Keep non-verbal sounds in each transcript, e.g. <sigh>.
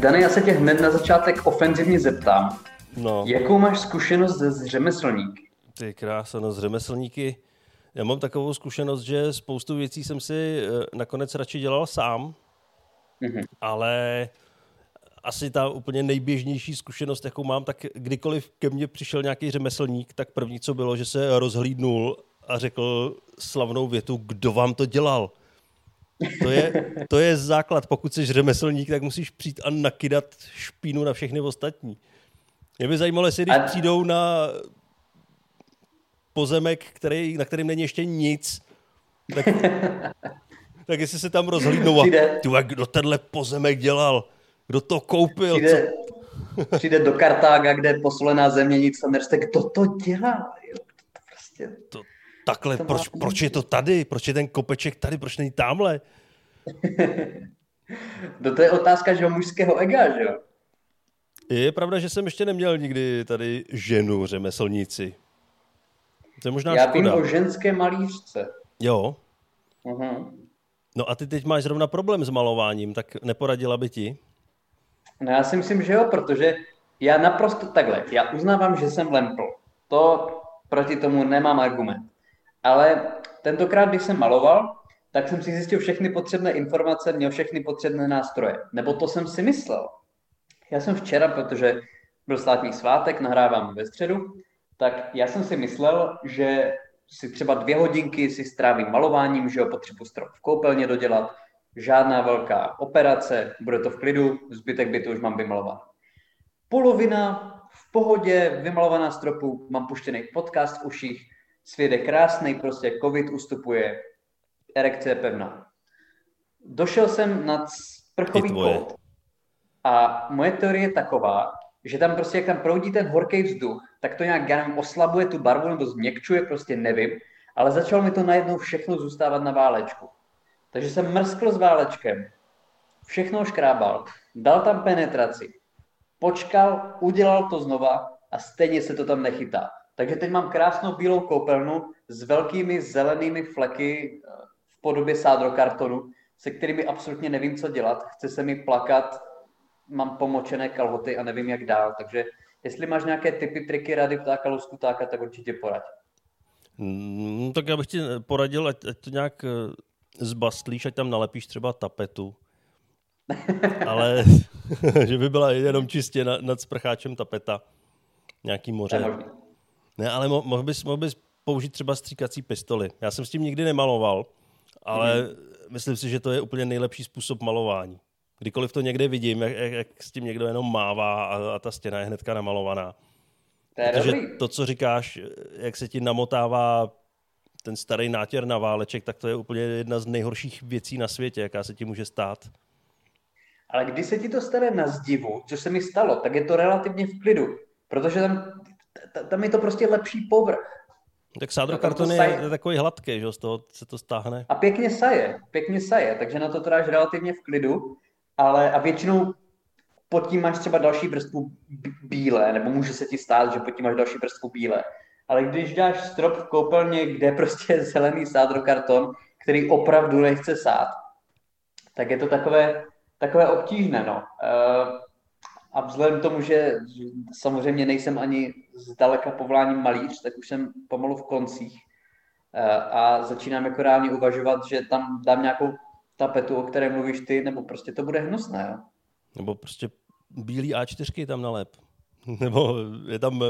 Dane, já se tě hned na začátek ofenzivně zeptám. No. Jakou máš zkušenost s řemeslníky? Ty krása, no s řemeslníky. Já mám takovou zkušenost, že spoustu věcí jsem si eh, nakonec radši dělal sám, mm-hmm. ale asi ta úplně nejběžnější zkušenost, jakou mám, tak kdykoliv ke mně přišel nějaký řemeslník, tak první, co bylo, že se rozhlídnul a řekl slavnou větu, kdo vám to dělal. To je, to je základ. Pokud jsi řemeslník, tak musíš přijít a nakydat špínu na všechny ostatní. Mě by zajímalo, jestli když přijdou na pozemek, který, na kterým není ještě nic, tak, <laughs> tak jestli se tam rozhlídnou a ty, kdo tenhle pozemek dělal, kdo to koupil, přijde, co? <laughs> přijde do Kartága, kde je posolená země, nic tam neřte, kdo to dělá, jo, to prostě... To, takhle, to proč, proč je to tady, proč je ten kopeček tady, proč není tamhle? <laughs> no to je otázka, že mužského ega, že jo? Je pravda, že jsem ještě neměl nikdy tady ženu řemeslníci. To je možná Já škoda. vím o ženské malířce. Jo. Uh-huh. No a ty teď máš zrovna problém s malováním, tak neporadila by ti? No já si myslím, že jo, protože já naprosto takhle, já uznávám, že jsem lempl. To proti tomu nemám argument. Ale tentokrát, když jsem maloval, tak jsem si zjistil všechny potřebné informace, měl všechny potřebné nástroje. Nebo to jsem si myslel. Já jsem včera, protože byl státní svátek, nahrávám ve středu, tak já jsem si myslel, že si třeba dvě hodinky si strávím malováním, že ho potřebuji strop v koupelně dodělat, žádná velká operace, bude to v klidu, zbytek bytu už mám vymalovat. Polovina v pohodě, vymalovaná stropu, mám puštěný podcast v uších, svět je krásný, prostě covid ustupuje, erekce je pevná. Došel jsem nad sprchový kód a moje teorie je taková, že tam prostě, jak tam proudí ten horký vzduch, tak to nějak, já nevím, oslabuje tu barvu nebo změkčuje, prostě nevím, ale začalo mi to najednou všechno zůstávat na válečku. Takže jsem mrskl s válečkem, všechno škrábal, dal tam penetraci, počkal, udělal to znova a stejně se to tam nechytá. Takže teď mám krásnou bílou koupelnu s velkými zelenými fleky eh, v podobě sádrokartonu, se kterými absolutně nevím, co dělat. Chce se mi plakat, mám pomočené kalhoty a nevím, jak dál. Takže jestli máš nějaké typy, triky, rady ptáka, luskutáka, tak určitě poraď. Mm, tak já bych ti poradil, ať, ať to nějak eh, zbastlíš, ať tam nalepíš třeba tapetu. <laughs> Ale <laughs> že by byla jenom čistě nad, nad sprcháčem tapeta. Nějaký moře. Ne, ale mo, mohl bys, mohl bys použít třeba stříkací pistoli. Já jsem s tím nikdy nemaloval, ale mm. myslím si, že to je úplně nejlepší způsob malování. Kdykoliv to někde vidím, jak, jak, jak s tím někdo jenom mává a, a ta stěna je hnedka namalovaná. To je Protože dobrý. to, co říkáš, jak se ti namotává ten starý nátěr na váleček, tak to je úplně jedna z nejhorších věcí na světě, jaká se ti může stát. Ale když se ti to stane na zdivu, co se mi stalo, tak je to relativně v klidu, protože tam, tam je to prostě lepší povrch. Tak sádrokarton je, je takový hladký, že z toho se to stáhne. A pěkně saje, pěkně saje, takže na to dáš relativně v klidu, ale a většinou pod tím máš třeba další vrstvu bílé, nebo může se ti stát, že pod tím máš další vrstvu bílé. Ale když dáš strop v koupelně, kde je prostě <laughs> zelený sádrokarton, který opravdu nechce sát, tak je to takové, takové obtížné. No. A vzhledem k tomu, že samozřejmě nejsem ani zdaleka povoláním malíř, tak už jsem pomalu v koncích a začínám jako reálně uvažovat, že tam dám nějakou tapetu, o které mluvíš ty, nebo prostě to bude hnusné. Jo? Nebo prostě bílý A4 tam nalep. <laughs> Nebo je tam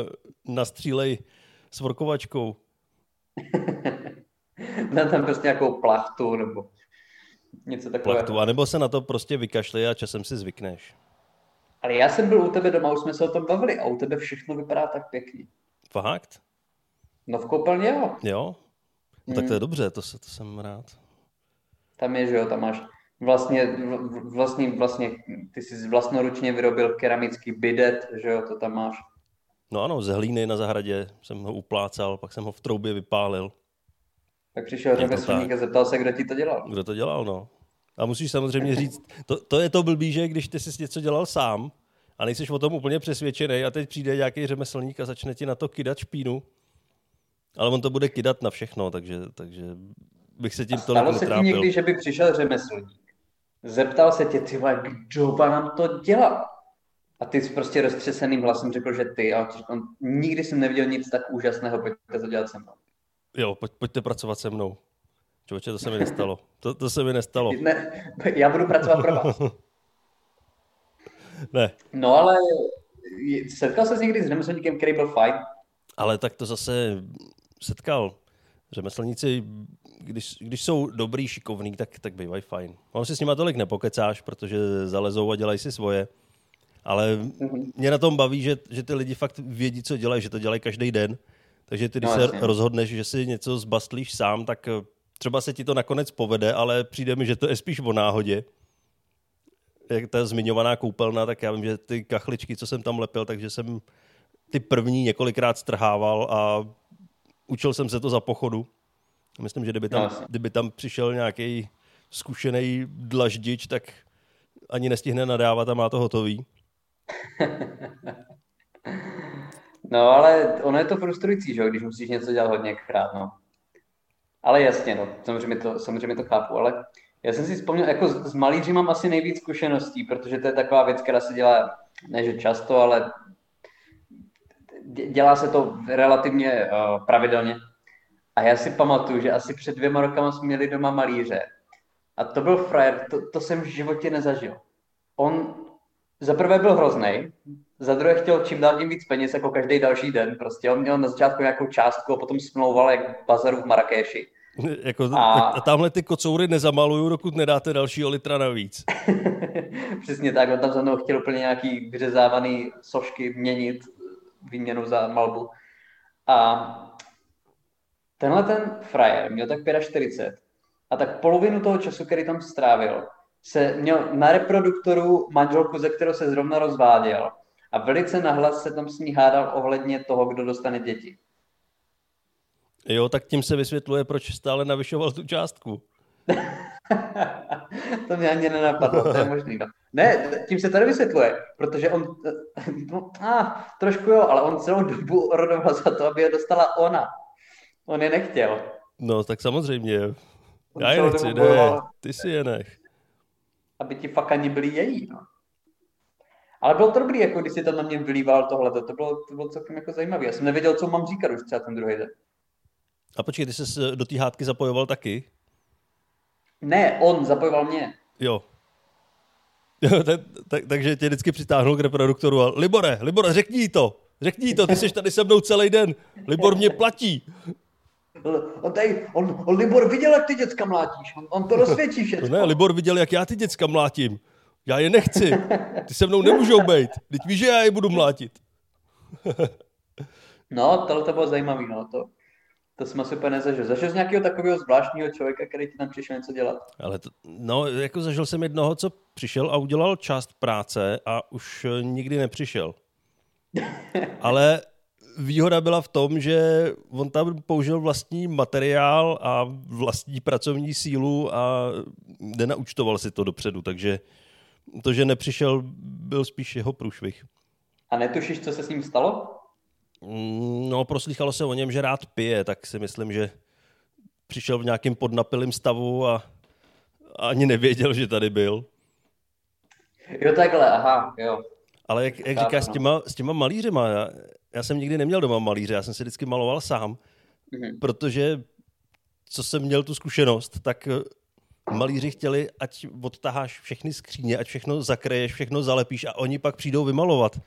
nastřílej s vorkovačkou. <laughs> Dá tam prostě nějakou plachtu nebo něco takového. Plachtu, a nebo se na to prostě vykašli a časem si zvykneš. Ale já jsem byl u tebe doma, už jsme se o tom bavili a u tebe všechno vypadá tak pěkně. Fakt? No v koupelně jo. Jo? No, tak to je hmm. dobře, to, se, to jsem rád. Tam je, že jo, tam máš vlastně, vlastně, vlastně, ty jsi vlastnoručně vyrobil keramický bidet, že jo, to tam máš. No ano, z hlíny na zahradě jsem ho uplácal, pak jsem ho v troubě vypálil. Tak přišel řemeslník a zeptal se, kdo ti to dělal. Kdo to dělal, no. A musíš samozřejmě říct, to, to je to blbý, že když ty jsi něco dělal sám a nejsi o tom úplně přesvědčený a teď přijde nějaký řemeslník a začne ti na to kydat špínu, ale on to bude kydat na všechno, takže, takže bych se tím tolik Stalo se ti někdy, že by přišel řemeslník zeptal se tě, ty vole, kdo vám to dělal? A ty jsi prostě roztřeseným hlasem řekl, že ty. A on, nikdy jsem neviděl nic tak úžasného, pojďte to dělat se mnou. Jo, pojď, pojďte pracovat se mnou. Člověče, to se mi nestalo. To, to se mi nestalo. Ne, já budu pracovat pro vás. <laughs> ne. No ale setkal se s někdy s řemeslníkem, který byl fajn? Ale tak to zase setkal. Řemeslníci, když, když jsou dobrý, šikovný, tak, tak bývají fajn. On si s nima tolik nepokecáš, protože zalezou a dělají si svoje. Ale mm-hmm. mě na tom baví, že, že ty lidi fakt vědí, co dělají, že to dělají každý den. Takže ty, když no, se jasně. rozhodneš, že si něco zbastlíš sám, tak třeba se ti to nakonec povede, ale přijde mi, že to je spíš o náhodě. Jak ta zmiňovaná koupelna, tak já vím, že ty kachličky, co jsem tam lepil, takže jsem ty první několikrát strhával a učil jsem se to za pochodu. Myslím, že kdyby tam, kdyby tam přišel nějaký zkušený dlaždič, tak ani nestihne nadávat a má to hotový. <laughs> no, ale ono je to frustrující, že když musíš něco dělat hodněkrát, no. Ale jasně, no, samozřejmě to, samozřejmě to chápu, ale já jsem si vzpomněl, jako s malíři mám asi nejvíc zkušeností, protože to je taková věc, která se dělá, ne že často, ale dělá se to relativně uh, pravidelně. A já si pamatuju, že asi před dvěma rokama jsme měli doma malíře. A to byl frajer, to, to jsem v životě nezažil. On za prvé byl hrozný, za druhé chtěl čím dál tím víc peněz jako každý další den. Prostě on měl na začátku nějakou částku a potom smlouval jak bazaru v Marrakeši. <laughs> jako, a... a tamhle ty kocoury nezamaluju, dokud nedáte dalšího litra navíc. <laughs> Přesně tak, on tam za mnou chtěl úplně nějaký vyřezávaný sošky měnit výměnu za malbu. A tenhle ten frajer měl tak 45 a tak polovinu toho času, který tam strávil, se měl na reproduktoru manželku, ze kterou se zrovna rozváděl a velice nahlas se tam s ní hádal ohledně toho, kdo dostane děti. Jo, tak tím se vysvětluje, proč stále navyšoval tu částku. <laughs> to mě ani nenapadlo, to je možný. No. Ne, tím se tady vysvětluje, protože on, no, ah, trošku jo, ale on celou dobu rodoval za to, aby je dostala ona. On je nechtěl. No, tak samozřejmě. On Já je nechci, ne, ty si je nech aby ti fakt ani byli její. No. Ale bylo to dobrý, jako když si tam na mě vylíval tohle, to bylo, to bylo celkem jako zajímavé. Já jsem nevěděl, co mám říkat už třeba ten druhý den. A počkej, ty jsi do té hádky zapojoval taky? Ne, on zapojoval mě. Jo. <laughs> tak, tak, takže tě vždycky přitáhnul k reproduktoru a Libore, Libore, řekni to, řekni to, ty jsi tady se mnou celý den, Libor mě platí. On, tady, on, on Libor viděl, jak ty děcka mlátíš. On, on to rozsvědčí všechno. ne, Libor viděl, jak já ty děcka mlátím. Já je nechci. Ty se mnou nemůžou být. Teď víš, že já je budu mlátit. <laughs> no, tohle to bylo zajímavé. No. To, to jsem asi úplně nezažil. Zažil jsi nějakého takového zvláštního člověka, který ti tam přišel něco dělat? Ale to, no, jako zažil jsem jednoho, co přišel a udělal část práce a už nikdy nepřišel. <laughs> Ale výhoda byla v tom, že on tam použil vlastní materiál a vlastní pracovní sílu a nenaučtoval si to dopředu, takže to, že nepřišel, byl spíš jeho průšvih. A netušíš, co se s ním stalo? Mm, no, proslýchalo se o něm, že rád pije, tak si myslím, že přišel v nějakém podnapilém stavu a ani nevěděl, že tady byl. Jo, takhle, aha, jo. Ale jak, jak říkáš s no. těma, s těma malířema, já, já jsem nikdy neměl doma malíře, já jsem si vždycky maloval sám, mm-hmm. protože co jsem měl tu zkušenost, tak malíři chtěli, ať odtaháš všechny skříně, ať všechno zakreješ, všechno zalepíš a oni pak přijdou vymalovat.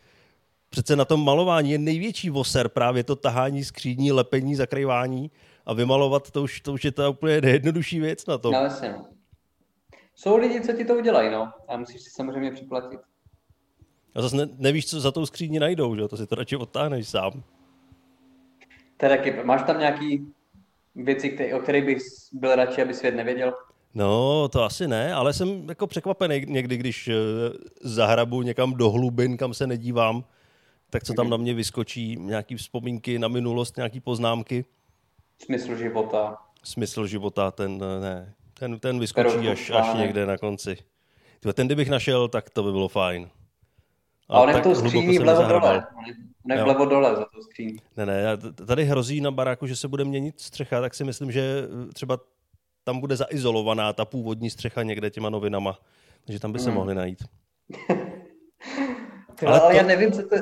Přece na tom malování je největší voser právě to tahání skříní, lepení, zakrývání a vymalovat, to už, to už je ta úplně nejjednodušší věc na to. No, jasně. Jsou lidi, co ti to udělají, no. A musíš si samozřejmě připlatit. A zase ne, nevíš, co za tou skříní najdou, že? to si to radši odtáhneš sám. Teda, máš tam nějaký věci, který, o kterých bych byl radši, aby svět nevěděl? No, to asi ne, ale jsem jako překvapený někdy, když eh, zahrabu někam do hlubin, kam se nedívám, tak co tam na mě vyskočí, nějaký vzpomínky na minulost, nějaký poznámky. Smysl života. Smysl života, ten eh, ne, ten, ten vyskočí až, až někde na konci. Ten, kdybych našel, tak to by bylo fajn. A, on je to skříní vlevo dole. On je vlevo dole za to skříní. Ne, ne, tady hrozí na baráku, že se bude měnit střecha, tak si myslím, že třeba tam bude zaizolovaná ta původní střecha někde těma novinama. Takže tam by se hmm. mohli najít. <laughs> ale, ale to, já nevím, co to...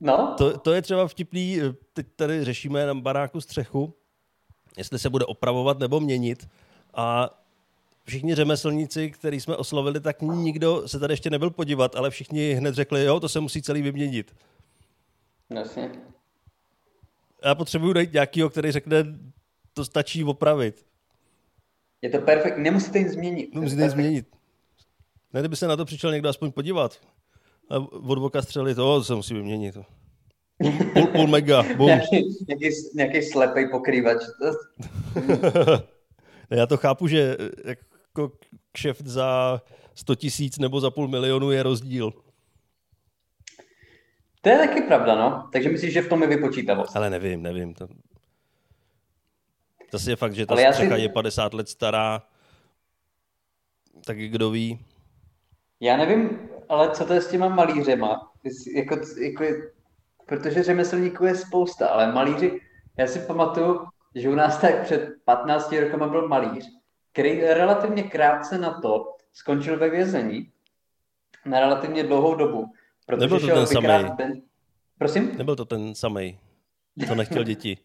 No? To, to je třeba vtipný, teď tady řešíme na baráku střechu, jestli se bude opravovat nebo měnit a všichni řemeslníci, který jsme oslovili, tak nikdo se tady ještě nebyl podívat, ale všichni hned řekli, jo, to se musí celý vyměnit. Jasně. Já potřebuji najít nějakýho, který řekne, to stačí opravit. Je to perfektní, nemusíte nic změnit. Nemusíte nic změnit. Ne, kdyby se na to přišel někdo aspoň podívat. A od voka střelit, to se musí vyměnit. Půl, půl mega, bum. nějaký, nějaký, nějaký slepej pokrývač. <laughs> Já to chápu, že jako kšeft za 100 tisíc nebo za půl milionu je rozdíl. To je taky pravda, no. Takže myslíš, že v tom je vypočítavost? Ale nevím, nevím. To... Zase je fakt, že ta Ale střecha si... je 50 let stará, tak kdo ví. Já nevím, ale co to je s těma malířema? Jako, jako, protože řemeslníků je spousta, ale malíři, já si pamatuju, že u nás tak před 15 rokama byl malíř, který relativně krátce na to skončil ve vězení na relativně dlouhou dobu. Protože Nebyl to ten samý. Ben... Prosím? Nebyl to ten samý, co nechtěl děti.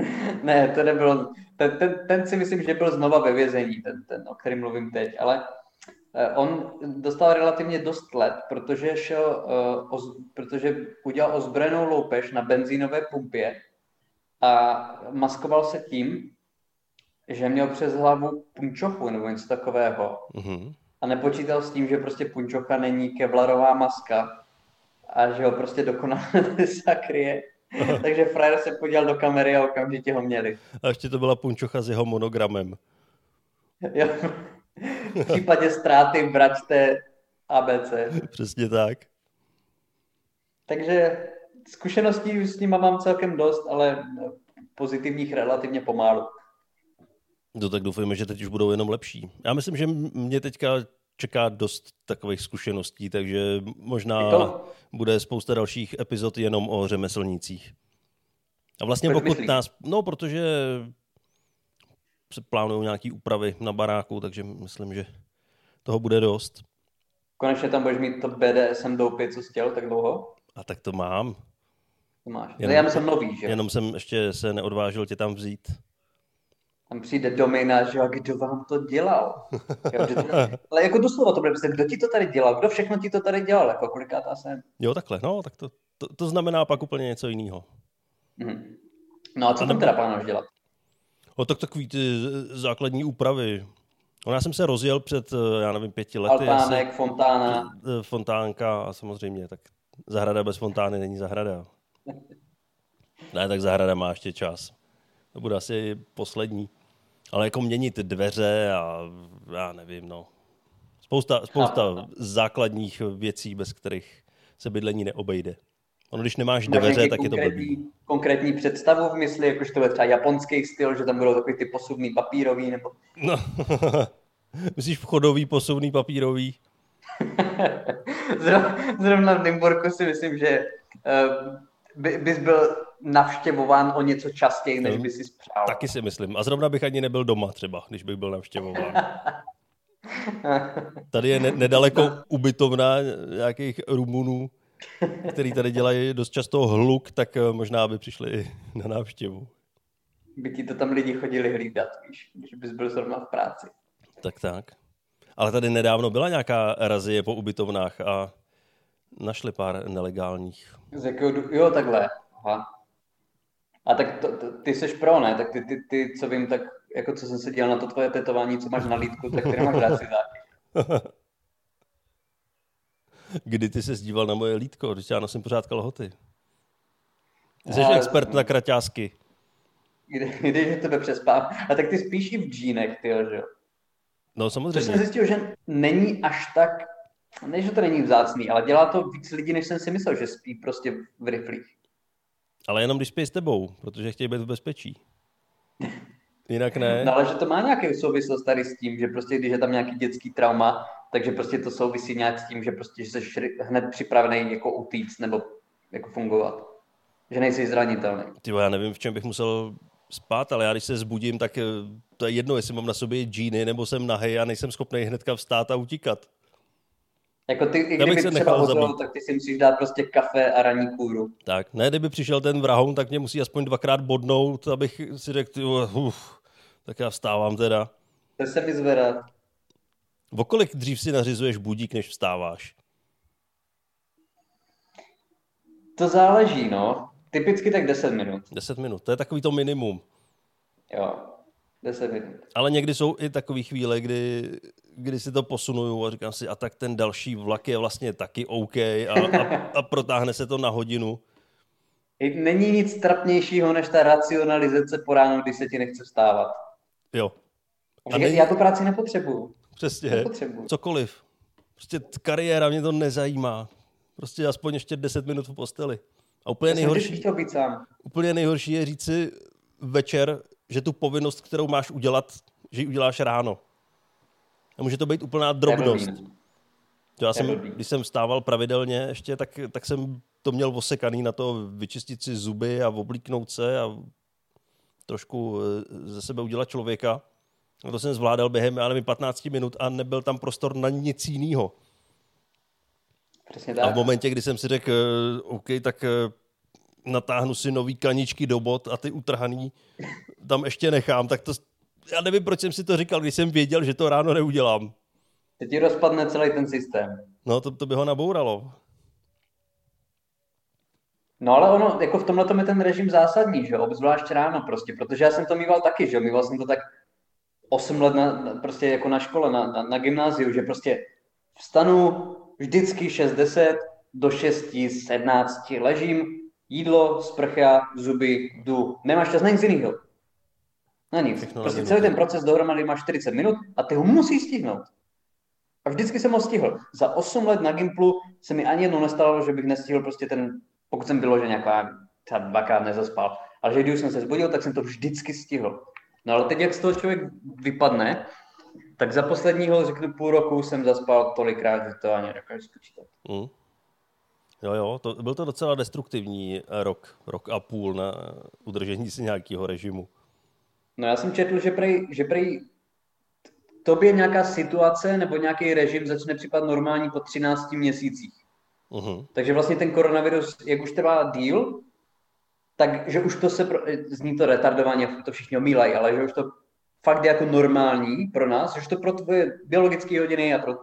<laughs> ne, to nebylo. Ten, ten, ten si myslím, že byl znova ve vězení, ten, ten o kterém mluvím teď, ale eh, on dostal relativně dost let, protože, šel, uh, oz, protože udělal ozbrojenou loupež na benzínové pumpě a maskoval se tím, že měl přes hlavu punčochu nebo něco takového. Mm-hmm. A nepočítal s tím, že prostě punčocha není kevlarová maska a že ho prostě dokonale <laughs> zakryje. <laughs> Takže frajer se podíval do kamery a okamžitě ho měli. A ještě to byla punčocha s jeho monogramem. <laughs> Jo. V případě ztráty vraťte ABC. Přesně tak. Takže zkušeností s nima mám celkem dost, ale pozitivních relativně pomálu. No tak doufujeme, že teď už budou jenom lepší. Já myslím, že mě teďka čeká dost takových zkušeností, takže možná to... bude spousta dalších epizod jenom o řemeslnících. A vlastně Proč pokud myslíš? nás, no protože se plánují nějaký úpravy na baráku, takže myslím, že toho bude dost. Konečně tam budeš mít to BDSM doupě, co jsi chtěl tak dlouho? A tak to mám. To máš. Jenom, já jsem nový, že? Jenom jsem ještě se neodvážil tě tam vzít. Tam přijde domina, že jo, kdo vám to dělal? Jo, to, <laughs> ale jako doslova to bude kdo ti to tady dělal? Kdo všechno ti to tady dělal? Jako kolikátá jsem? Jo, takhle, no, tak to, to, to znamená pak úplně něco jiného. Mm-hmm. No a co a tam teda plánuješ dělat? No tak takový ty základní úpravy. Ona jsem se rozjel před, já nevím, pěti lety. Altánek, asi, fontána. Eh, fontánka a samozřejmě, tak zahrada bez fontány není zahrada. <laughs> ne, tak zahrada má ještě čas. To bude asi poslední. Ale jako měnit dveře a já nevím, no. Spousta, spousta základních věcí, bez kterých se bydlení neobejde. Ono, když nemáš Máš dveře, tak je to blbý. Konkrétní představu v mysli, jakož to je třeba japonský styl, že tam budou takový ty posuvný papírový, nebo... No, <laughs> myslíš vchodový, posuvný papírový? <laughs> Zrovna v Nymburku si myslím, že uh, by, bys byl navštěvován o něco častěji, než by si spřál. Taky si myslím. A zrovna bych ani nebyl doma třeba, když bych byl navštěvován. <laughs> Tady je ne- nedaleko ubytovna nějakých Rumunů, který tady dělají dost často hluk, tak eh, možná by přišli na návštěvu. By ti to tam lidi chodili hlídat, víš, když bys byl zrovna v práci. Tak tak. Ale tady nedávno byla nějaká razie po ubytovnách a našli pár nelegálních. Z jakého, jo, takhle. Aha. A tak to, to, ty jsi pro, ne? Tak ty, ty, ty, co vím, tak jako co jsem se dělal na to tvoje tetování, co máš na lítku, tak ty nemáš rád <laughs> Kdy ty se díval na moje lítko, když já nosím pořád kalhoty. Ty jsi já, expert na kraťásky. Kdy, když tebe přespám. A tak ty spíš i v džínech, ty že jo? No samozřejmě. To jsem zjistil, že není až tak, ne, že to není vzácný, ale dělá to víc lidí, než jsem si myslel, že spí prostě v riflích. Ale jenom když spí s tebou, protože chtějí být v bezpečí. <laughs> Jinak ne. No ale že to má nějaký souvislost tady s tím, že prostě když je tam nějaký dětský trauma, takže prostě to souvisí nějak s tím, že prostě jsi hned připravený jako utíct nebo jako fungovat. Že nejsi zranitelný. Ty já nevím, v čem bych musel spát, ale já když se zbudím, tak eh, to je jedno, jestli mám na sobě džíny nebo jsem nahej a nejsem schopný hnedka vstát a utíkat. Jako ty, i kdyby třeba hozel, tak ty si musíš dát prostě kafe a ranní kůru. Tak, ne, kdyby přišel ten vrahoun, tak mě musí aspoň dvakrát bodnout, abych si řekl, uf, tak já vstávám teda. To se mi zvedá. O kolik dřív si nařizuješ budík, než vstáváš? To záleží, no. Typicky tak 10 minut. 10 minut, to je takový to minimum. Jo, 10 minut. Ale někdy jsou i takové chvíle, kdy, kdy si to posunuju a říkám si, a tak ten další vlak je vlastně taky OK a, a, a protáhne se to na hodinu. Není nic trapnějšího než ta racionalizace po ránu, když se ti nechce vstávat. Jo. A není... Já tu práci nepotřebuju. Přesně. Nepotřebuju. Cokoliv. Prostě kariéra mě to nezajímá. Prostě aspoň ještě 10 minut v posteli. A úplně nejhorší, chtěl být sám. úplně nejhorší je říct si večer, že tu povinnost, kterou máš udělat, že ji uděláš ráno. A může to být úplná drobnost. Já jsem, když jsem vstával pravidelně ještě, tak, tak jsem to měl osekaný na to vyčistit si zuby a oblíknout se a trošku eh, ze sebe udělat člověka. A to jsem zvládal během, já nevím, 15 minut a nebyl tam prostor na nic jiného. Přesně tak. A v momentě, kdy jsem si řekl, eh, OK, tak eh, natáhnu si nový kaničky do bot a ty utrhaný tam ještě nechám, tak to, já nevím, proč jsem si to říkal, když jsem věděl, že to ráno neudělám. Teď ti rozpadne celý ten systém. No, to, to by ho nabouralo. No ale ono, jako v tomhle je ten režim zásadní, že obzvlášť ráno prostě, protože já jsem to mýval taky, že mýval jsem to tak 8 let na, prostě jako na škole, na, na, na gymnáziu, že prostě vstanu vždycky 6-10, do 6, 17 ležím, jídlo, sprcha, zuby, jdu. Nemáš čas na nic jiného. Na nic. Prostě celý ten proces dohromady má 40 minut a ty ho musí stihnout. A vždycky jsem ho stihl. Za 8 let na Gimplu se mi ani jednou nestalo, že bych nestihl prostě ten, pokud jsem bylo, že nějaká třeba dvakrát nezaspal. Ale že když jsem se zbudil, tak jsem to vždycky stihl. No ale teď, jak z toho člověk vypadne, tak za posledního, řeknu, půl roku jsem zaspal tolikrát, že to ani nedokážu spočítat. Mm. Jo, jo, to, byl to docela destruktivní rok, rok a půl na udržení si nějakého režimu. No já jsem četl, že prej, že prej tobě nějaká situace nebo nějaký režim začne připadat normální po 13 měsících. Uh-huh. Takže vlastně ten koronavirus, jak už trvá díl, takže už to se, pro, zní to retardovaně, to všichni omílají, ale že už to fakt jako normální pro nás, že to pro tvoje biologické hodiny a pro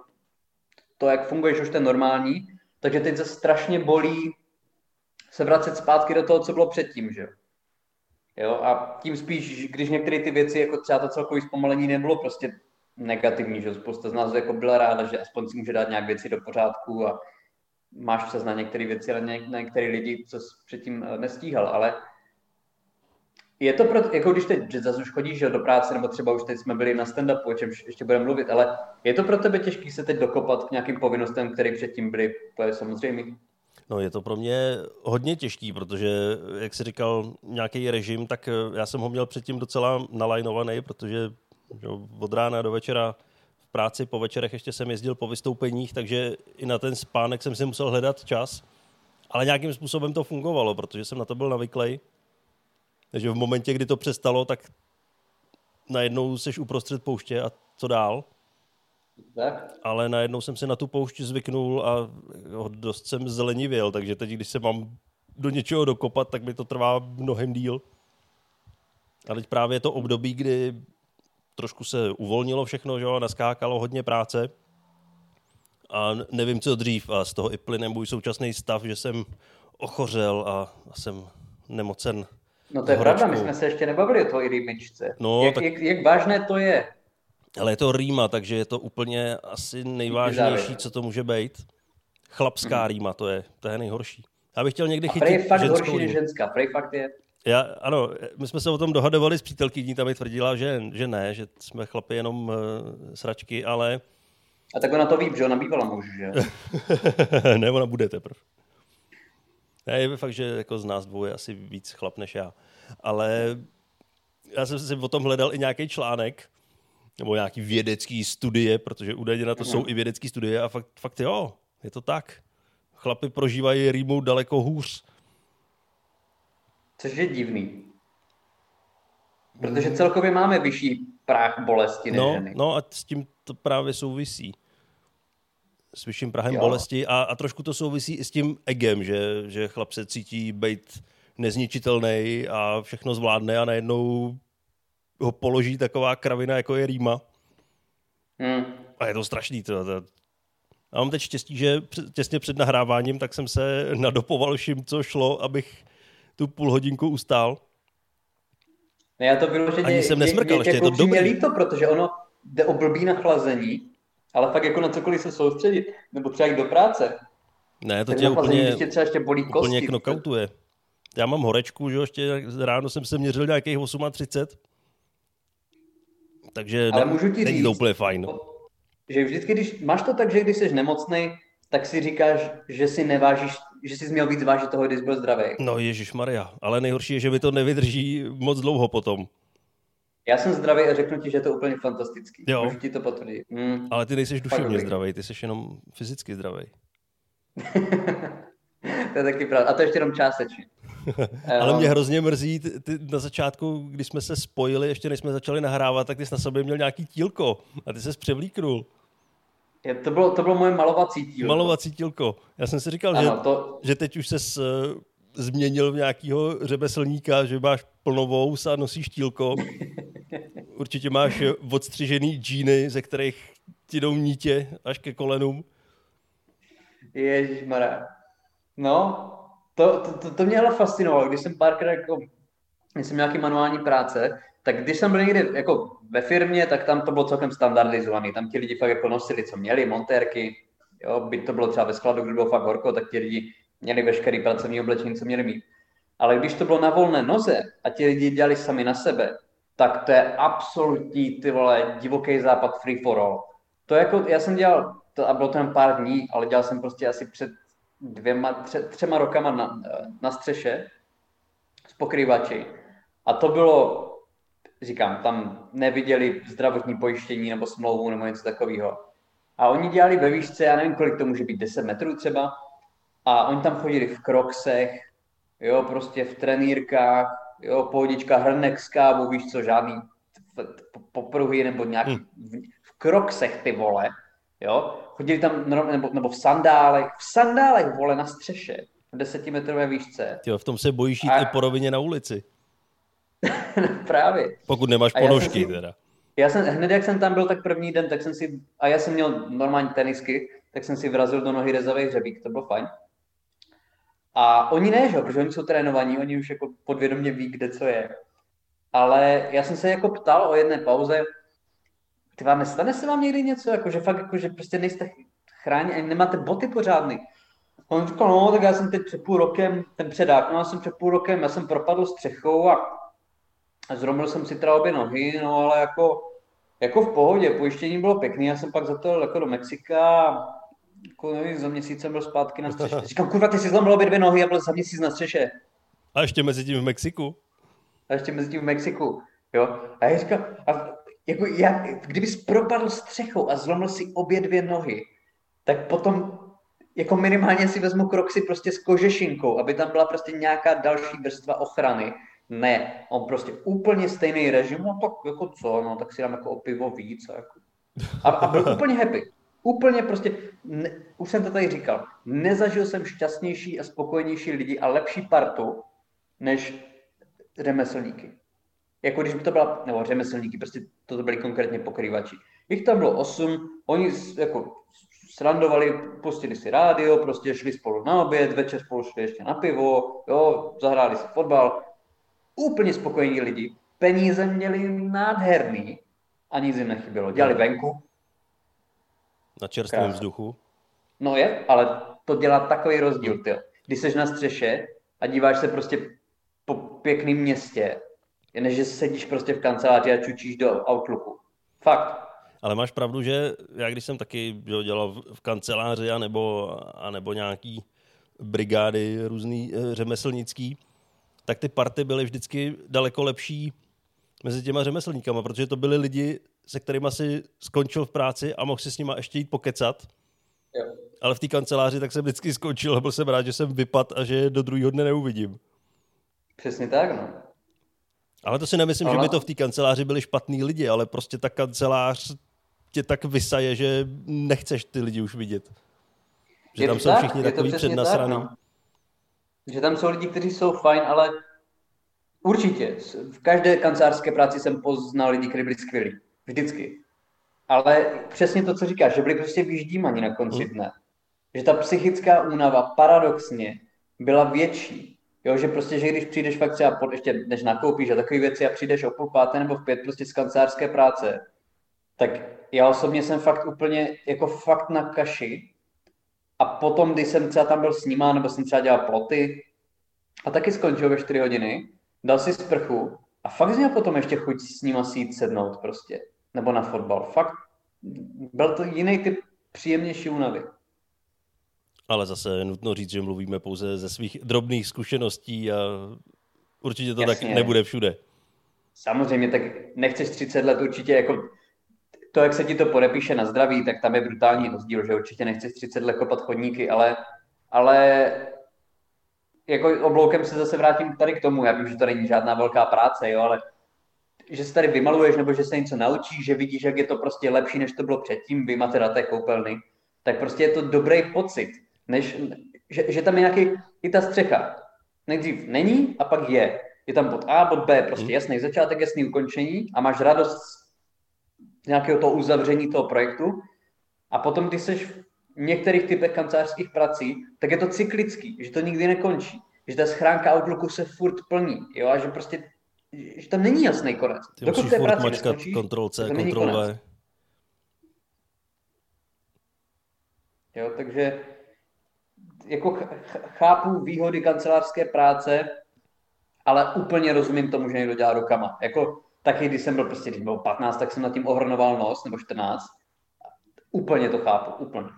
to, jak funguješ, už to je normální, takže teď se strašně bolí se vracet zpátky do toho, co bylo předtím, že jo. A tím spíš, když některé ty věci, jako třeba to celkové zpomalení nebylo prostě negativní, že spousta z nás jako byla ráda, že aspoň si může dát nějak věci do pořádku a máš přes na některé věci, ale na některé lidi, co jsi předtím eh, nestíhal, ale je to pro, jako když teď zase už chodíš do práce, nebo třeba už teď jsme byli na stand-upu, o čem ještě budeme mluvit, ale je to pro tebe těžké se teď dokopat k nějakým povinnostem, které předtím byly, samozřejmě. No je to pro mě hodně těžký, protože, jak jsi říkal, nějaký režim, tak eh, já jsem ho měl předtím docela nalajnovaný, protože že, od rána do večera v práci, po večerech ještě jsem jezdil po vystoupeních, takže i na ten spánek jsem si musel hledat čas. Ale nějakým způsobem to fungovalo, protože jsem na to byl navyklý. Takže v momentě, kdy to přestalo, tak najednou seš uprostřed pouště a co dál? Tak. Ale najednou jsem si na tu poušť zvyknul a dost jsem zelenivěl, takže teď, když se mám do něčeho dokopat, tak mi to trvá mnohem díl. A teď právě je to období, kdy trošku se uvolnilo všechno, že jo, naskákalo hodně práce. A nevím, co dřív, a z toho i plyne můj současný stav, že jsem ochořel a jsem nemocen No to je pravda, my jsme se ještě nebavili o tvojí rýmičce. No, jak, tak... jak, jak vážné to je? Ale je to rýma, takže je to úplně asi nejvážnější, co to může být. Chlapská hmm. rýma, to je, to je nejhorší. Já bych chtěl někdy chytit A je fakt horší než ženská, prej fakt je. Já, ano, my jsme se o tom dohadovali s přítelkyní, tam mi tvrdila, že, že ne, že jsme chlapi jenom uh, sračky, ale... A tak ona to ví, že ona bývala muž, že? <laughs> ne, ona bude teprve. Ne, je fakt, že jako z nás dvou je asi víc chlap než já. Ale já jsem si o tom hledal i nějaký článek, nebo nějaký vědecký studie, protože údajně na to jsou i vědecké studie a fakt, fakt jo, je to tak. Chlapy prožívají rýmu daleko hůř. Což je divný. Protože celkově máme vyšší práh bolesti než no, ženy. No a s tím to právě souvisí. S vyšším prahem jo. bolesti a, a trošku to souvisí i s tím egem, že, že chlap se cítí být nezničitelný a všechno zvládne a najednou ho položí taková kravina, jako je Rýma. Hmm. A je to strašný. To, to. A mám teď štěstí, že těsně před nahráváním tak jsem se <laughs> nadopoval vším, co šlo, abych tu půl hodinku ustál. Ne, já to vyloženě... Ani jsem nesmrkal, ještě je to dobrý. líto, protože ono jde o blbý nachlazení, ale fakt jako na cokoliv se soustředit, nebo třeba jít do práce. Ne, to tě úplně, tě třeba ještě bolí kosti, úplně knockoutuje. Já mám horečku, že ještě ráno jsem se měřil nějakých 38, takže ale ne, můžu ti není říct, to úplně fajn. Že vždycky, když máš to tak, že když jsi nemocný, tak si říkáš, že si nevážíš, že jsi měl víc vážit toho, když jsi byl zdravý. No Ježíš Maria, ale nejhorší je, že mi to nevydrží moc dlouho potom. Já jsem zdravý a řeknu ti, že je to úplně fantastický. Jo. Můžu ti to potvrdit. Mm. Ale ty nejsi duševně zdravý, ty jsi jenom fyzicky zdravý. <laughs> to je taky pravda. A to ještě jenom částečně. <laughs> Ale mě hrozně mrzí, ty, ty, na začátku, když jsme se spojili, ještě než jsme začali nahrávat, tak ty jsi na sobě měl nějaký tílko a ty se převlíknul. Je, to, bylo, to bylo moje malovací tílko. Malovací tílko. Já jsem si říkal, ano, že, to... že teď už se uh, změnil v nějakého řemeslníka, že máš plnovou a nosíš tílko. <laughs> Určitě máš odstřižený džíny, ze kterých ti jdou nítě až ke kolenům. Ježišmarja. No, to, to, to, to mě ale fascinovalo, když jsem párkrát jako, když jsem nějaký manuální práce, tak když jsem byl někdy jako ve firmě, tak tam to bylo celkem standardizovaný. Tam ti lidi fakt jako nosili, co měli, montérky, jo, by to bylo třeba ve skladu, kde bylo fakt horko, tak ti lidi měli veškerý pracovní oblečení, co měli mít. Ale když to bylo na volné noze a ti lidi dělali sami na sebe, tak to je absolutní, ty vole, divoký západ free for all. To jako, já jsem dělal, to, a bylo to jen pár dní, ale dělal jsem prostě asi před dvěma, tře, třema rokama na, na střeše s pokrývači. A to bylo, říkám, tam neviděli zdravotní pojištění nebo smlouvu nebo něco takového. A oni dělali ve výšce, já nevím, kolik to může být, 10 metrů třeba. A oni tam chodili v kroksech, jo, prostě v trenýrkách, jo, pohodička, hrnek s kávou, víš co, žádný popruhy nebo nějaký hmm. v, v kroksech ty vole, jo. Chodili tam, nebo, nebo v sandálech, v sandálech, vole, na střeše, v desetimetrové výšce. Jo, v tom se bojíš jít a... i po rovině na ulici. <laughs> Právě. Pokud nemáš ponožky, si, teda. Já jsem, hned jak jsem tam byl, tak první den, tak jsem si, a já jsem měl normální tenisky, tak jsem si vrazil do nohy rezavý hřebík, to bylo fajn. A oni ne, že? protože oni jsou trénovaní, oni už jako podvědomě ví, kde co je. Ale já jsem se jako ptal o jedné pauze, ty vám nestane se vám někdy něco, jako že fakt, jako, že prostě nejste chráněni, ani nemáte boty pořádný. On říkal, no, tak já jsem teď před půl rokem, ten předák, no, já jsem před půl rokem, já jsem propadl střechou a zromil jsem si teda obě nohy, no, ale jako, jako v pohodě, pojištění bylo pěkný, já jsem pak za to jako do Mexika jako nevím, za měsíc jsem byl zpátky na střeše. Říkám, kurva, ty jsi zlomil obě dvě nohy a byl za měsíc na střeše. A ještě mezi tím v Mexiku. A ještě mezi tím v Mexiku, jo. A já říkám, a jako já, kdybys propadl střechou a zlomil si obě dvě nohy, tak potom jako minimálně si vezmu kroxy prostě s kožešinkou, aby tam byla prostě nějaká další vrstva ochrany. Ne, on prostě úplně stejný režim, no tak jako co, no tak si dám jako o pivo víc. A, jako. a, a byl <laughs> úplně happy. Úplně prostě, ne, už jsem to tady říkal, nezažil jsem šťastnější a spokojenější lidi a lepší partu, než řemeslníky. Jako když by to byla, nebo řemeslníky, prostě to, byli konkrétně pokrývači. Jich tam bylo osm, oni jako srandovali, pustili si rádio, prostě šli spolu na oběd, večer spolu šli ještě na pivo, jo, zahráli si fotbal. Úplně spokojení lidi. Peníze měli nádherný a nic jim nechybělo. Dělali venku, na čerstvém Krásný. vzduchu. No je, ale to dělá takový rozdíl, ty. Když jsi na střeše a díváš se prostě po pěkném městě, než že sedíš prostě v kanceláři a čučíš do Outlooku. Fakt. Ale máš pravdu, že já když jsem taky jo, dělal v kanceláři a nebo, a nebo nějaký brigády různý e, řemeslnický, tak ty party byly vždycky daleko lepší mezi těma řemeslníkama, protože to byli lidi, se kterými si skončil v práci a mohl si s nima ještě jít pokecat. Jo. Ale v té kanceláři tak jsem vždycky skončil a byl jsem rád, že jsem vypad a že do druhého dne neuvidím. Přesně tak, no. Ale to si nemyslím, ale... že by to v té kanceláři byli špatní lidi, ale prostě ta kancelář tě tak vysaje, že nechceš ty lidi už vidět. Že je tam jsou tak, všichni takový přednasraný. Tak, no. Že tam jsou lidi, kteří jsou fajn, ale určitě. V každé kancelářské práci jsem poznal lidi, kteří byli skvělí. Vždycky. Ale přesně to, co říkáš, že byli prostě vyždímaní na konci hmm. dne. Že ta psychická únava paradoxně byla větší. Jo, že prostě, že když přijdeš fakt třeba, pod, ještě než nakoupíš a takové věci a přijdeš o půl páté nebo v pět prostě z kancelářské práce, tak já osobně jsem fakt úplně, jako fakt na kaši. A potom, když jsem třeba tam byl s nima, nebo jsem třeba dělal ploty, a taky skončil ve 4 hodiny, dal si sprchu a fakt měl potom ještě chuť s nima si jít sednout prostě. Nebo na fotbal. Fakt byl to jiný typ příjemnější únavy. Ale zase je nutno říct, že mluvíme pouze ze svých drobných zkušeností a určitě to Jasně. tak nebude všude. Samozřejmě, tak nechceš 30 let určitě jako to, jak se ti to podepíše na zdraví, tak tam je brutální rozdíl, že určitě nechceš 30 let kopat chodníky, ale, ale jako obloukem se zase vrátím tady k tomu, já vím, že to není žádná velká práce, jo, ale že se tady vymaluješ nebo že se něco naučíš, že vidíš, jak je to prostě lepší, než to bylo předtím, vyma teda té koupelny, tak prostě je to dobrý pocit, než, že, že tam je nějaký, i ta střecha. Nejdřív není a pak je. Je tam bod A, bod B, prostě hmm. jasný začátek, jasný ukončení a máš radost z nějakého toho uzavření toho projektu. A potom, když jsi v některých typech kancelářských prací, tak je to cyklický, že to nikdy nekončí. Že ta schránka Outlooku se furt plní, jo, a že prostě že tam není jasný konec. Ty Dokud musíš furt mačkat Ctrl C, Ctrl V. Jo, takže jako chápu výhody kancelářské práce, ale úplně rozumím tomu, že někdo dělá rukama. Jako taky, když jsem byl prostě, když byl 15, tak jsem nad tím ohrnoval nos, nebo 14. Úplně to chápu, úplně.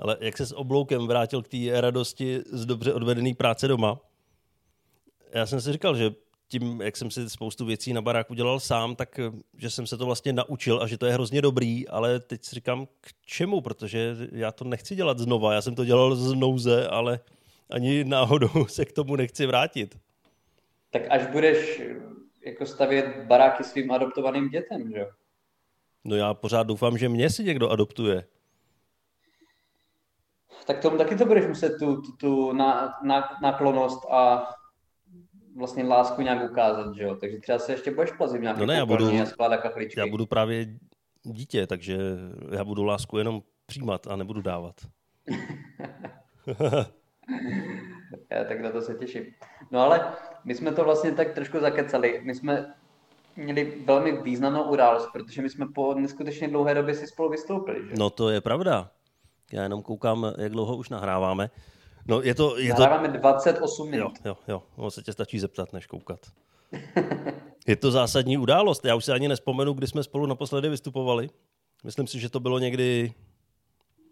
Ale jak se s obloukem vrátil k té radosti z dobře odvedené práce doma? Já jsem si říkal, že tím, jak jsem si spoustu věcí na baráku dělal sám, tak eh, že jsem se to vlastně naučil a že to je hrozně dobrý, ale teď si říkám k čemu, protože já to nechci dělat znova. Já jsem to dělal z nouze, ale ani náhodou <laughs> se k tomu nechci vrátit. Tak až budeš eh, jako stavět baráky svým adoptovaným dětem, že jo? No já pořád doufám, že mě si někdo adoptuje. Tak tomu taky to budeš muset tu, tu, tu náklonost a vlastně lásku nějak ukázat, že jo? Takže třeba se ještě budeš plazit nějaký no ne, já budu. Já budu právě dítě, takže já budu lásku jenom přijímat a nebudu dávat. <laughs> já tak na to se těším. No ale my jsme to vlastně tak trošku zakecali. My jsme měli velmi významnou událost, protože my jsme po neskutečně dlouhé době si spolu vystoupili. Že? No to je pravda. Já jenom koukám, jak dlouho už nahráváme. No, je to, je Nahráváme to... 28 minut. Jo, jo, jo. No, se tě stačí zeptat, než koukat. je to zásadní událost. Já už si ani nespomenu, kdy jsme spolu naposledy vystupovali. Myslím si, že to bylo někdy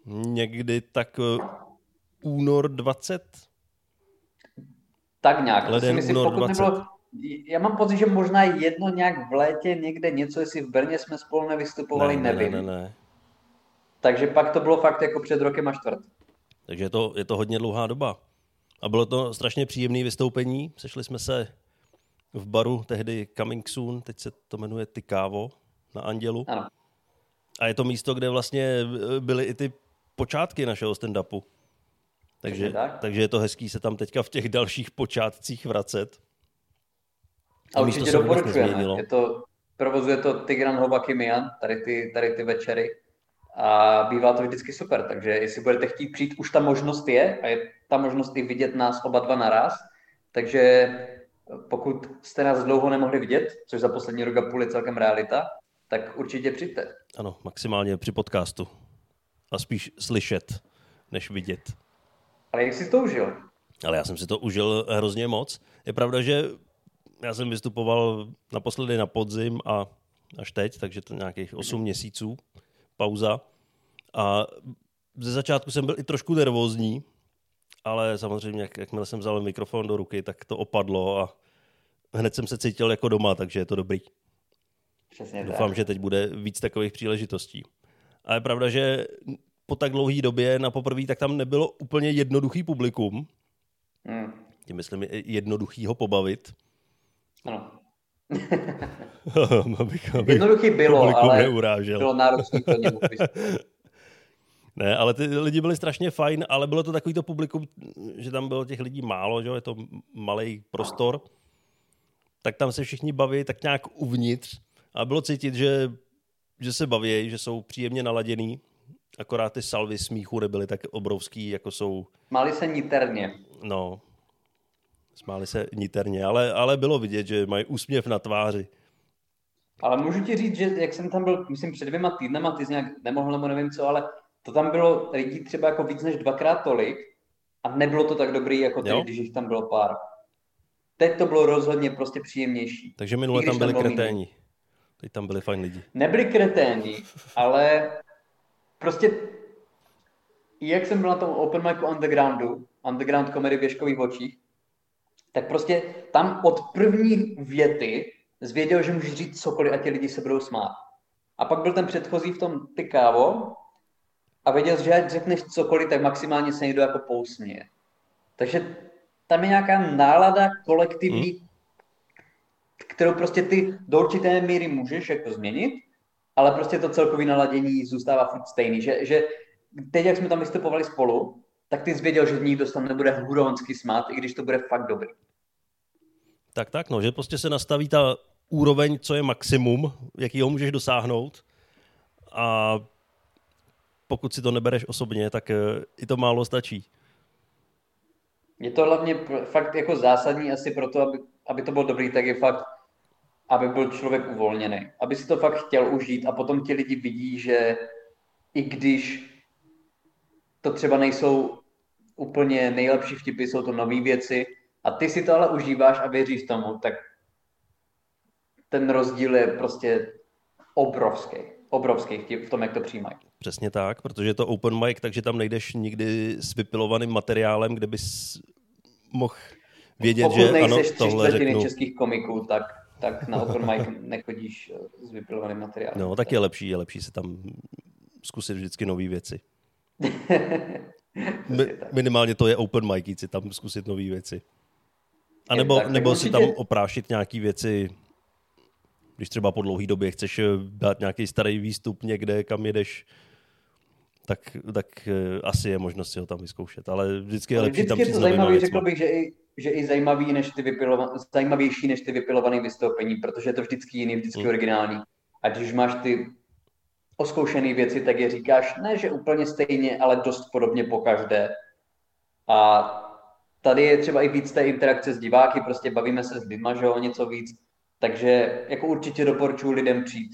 někdy tak uh, únor 20? Tak nějak. Leden, myslím, únor 20. Nebylo, já mám pocit, že možná jedno nějak v létě někde něco, jestli v Brně jsme spolu nevystupovali, ne, nevím. Ne, ne, ne. Takže pak to bylo fakt jako před rokem a čtvrt. Takže je to, je to hodně dlouhá doba. A bylo to strašně příjemné vystoupení. Sešli jsme se v baru tehdy Coming Soon, teď se to jmenuje Tykávo na Andělu. Ano. A je to místo, kde vlastně byly i ty počátky našeho stand-upu. Takže, tak. takže je to hezký se tam teďka v těch dalších počátcích vracet. A, a určitě doporučujeme. Je to, provozuje to Tigran Hovakimian, tady ty, tady ty večery a bývá to vždycky super, takže jestli budete chtít přijít, už ta možnost je a je ta možnost i vidět nás oba dva naraz, takže pokud jste nás dlouho nemohli vidět, což za poslední rok a půl je celkem realita, tak určitě přijďte. Ano, maximálně při podcastu. A spíš slyšet, než vidět. Ale jak jsi to užil? Ale já jsem si to užil hrozně moc. Je pravda, že já jsem vystupoval naposledy na podzim a až teď, takže to nějakých 8 měsíců pauza. A ze začátku jsem byl i trošku nervózní, ale samozřejmě, jak, jakmile jsem vzal mikrofon do ruky, tak to opadlo a hned jsem se cítil jako doma, takže je to dobrý. Přesně Doufám, tak. že teď bude víc takových příležitostí. A je pravda, že po tak dlouhé době na poprvé tak tam nebylo úplně jednoduchý publikum. Hmm. Tím myslím jednoduchý ho pobavit. Ano. <laughs> abych, abych Jednoduchý bylo, ale neurážel. bylo náročné to němu <laughs> Ne, ale ty lidi byli strašně fajn, ale bylo to takový to publikum, že tam bylo těch lidí málo, že? je to malý prostor, tak tam se všichni baví tak nějak uvnitř a bylo cítit, že, že se baví, že jsou příjemně naladěný, akorát ty salvy smíchu nebyly tak obrovský, jako jsou... Smáli se niterně. No, smáli se niterně, ale, ale bylo vidět, že mají úsměv na tváři. Ale můžu ti říct, že jak jsem tam byl, myslím, před dvěma týdnama, ty jsi nějak nemohl nebo nevím co, ale to tam bylo lidí třeba jako víc než dvakrát tolik a nebylo to tak dobrý, jako teď, když jich tam bylo pár. Teď to bylo rozhodně prostě příjemnější. Takže minule tam byli kreténi. Teď tam byli fajn lidi. Nebyli kreténi, ale prostě jak jsem byl na tom open micu undergroundu, underground comedy v očích, tak prostě tam od první věty zvěděl, že můžeš říct cokoliv a ti lidi se budou smát. A pak byl ten předchozí v tom ty kávo a věděl, že ať řekneš cokoliv, tak maximálně se někdo jako pousměje. Takže tam je nějaká nálada kolektivní, hmm. kterou prostě ty do určité míry můžeš jako změnit, ale prostě to celkové naladění zůstává furt stejný. Že, že teď, jak jsme tam vystupovali spolu, tak ty jsi věděl, že nikdo se tam nebude huronsky smát, i když to bude fakt dobrý. Tak, tak, no, že prostě se nastaví ta úroveň, co je maximum, jaký ho můžeš dosáhnout a pokud si to nebereš osobně, tak eh, i to málo stačí. Je to hlavně fakt jako zásadní asi pro to, aby, aby to bylo dobrý, tak je fakt, aby byl člověk uvolněný. Aby si to fakt chtěl užít a potom ti lidi vidí, že i když to třeba nejsou úplně nejlepší vtipy, jsou to nové věci a ty si to ale užíváš a věříš tomu, tak ten rozdíl je prostě obrovský. Obrovský v tom, jak to přijímají. Přesně tak, protože je to open mic, takže tam nejdeš nikdy s vypilovaným materiálem, kde bys mohl vědět, Pokud že ano, tohle řeknu. českých komiků, tak, tak na open mic nechodíš s vypilovaným materiálem. No, tak je lepší, je lepší se tam zkusit vždycky nové věci. <laughs> minimálně to je open mic, si tam zkusit nové věci. A nebo, tak, nebo si tam oprášit nějaké věci, když třeba po dlouhé době chceš dát nějaký starý výstup někde, kam jedeš, tak, tak eh, asi je možnost si ho tam vyzkoušet. Ale vždycky je lepší vždycky tam je to zajímavý, řekl bych, že i, že i zajímavý než ty vypilova, zajímavější než ty vypilované vystoupení, protože je to vždycky jiný, vždycky hmm. originální. A když máš ty oskoušené věci, tak je říkáš ne, že úplně stejně, ale dost podobně po každé. A tady je třeba i víc té interakce s diváky, prostě bavíme se s lidma, že o něco víc. Takže jako určitě doporučuji lidem přijít.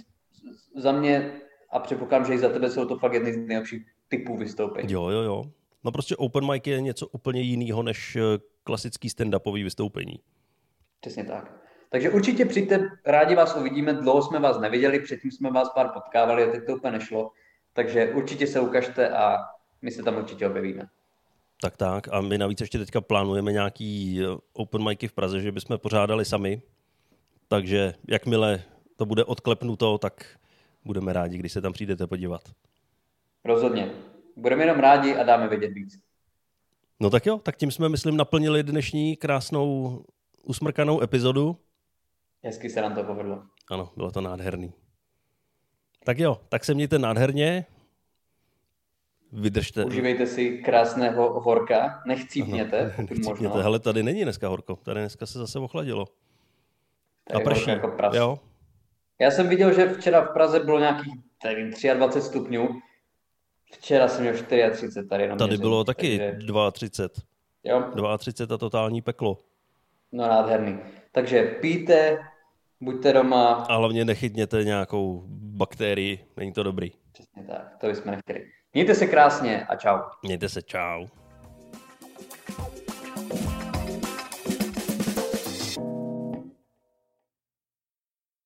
Za mě a předpokládám, že i za tebe jsou to fakt jedny z nejlepších typů vystoupení. Jo, jo, jo. No prostě open mic je něco úplně jiného než eh, klasický stand-upový vystoupení. Přesně tak. Takže určitě přijďte, rádi vás uvidíme, dlouho jsme vás neviděli, předtím jsme vás pár potkávali a teď to úplně nešlo. Takže určitě se ukažte a my se tam určitě objevíme. Tak tak a my navíc ještě teďka plánujeme nějaký eh, open micy v Praze, že bychom pořádali sami. Takže jakmile to bude odklepnuto, tak budeme rádi, když se tam přijdete podívat. Rozhodně. Budeme jenom rádi a dáme vědět víc. No tak jo, tak tím jsme, myslím, naplnili dnešní krásnou usmrkanou epizodu. Hezky se nám to povedlo. Ano, bylo to nádherný. Tak jo, tak se mějte nádherně. Vydržte. Užívejte si krásného horka, nechcípněte. <laughs> nechcípněte, hele, tady není dneska horko, tady dneska se zase ochladilo. Tady a prší. Jako pras. jo. Já jsem viděl, že včera v Praze bylo nějakých, nevím, 23 stupňů. Včera jsem měl 34 tady. Na tady bylo taky takže... 32. Jo. 32 a totální peklo. No nádherný. Takže pijte, buďte doma. A hlavně nechytněte nějakou bakterii, není to dobrý. Přesně tak, to bychom nechtěli. Mějte se krásně a čau. Mějte se, čau.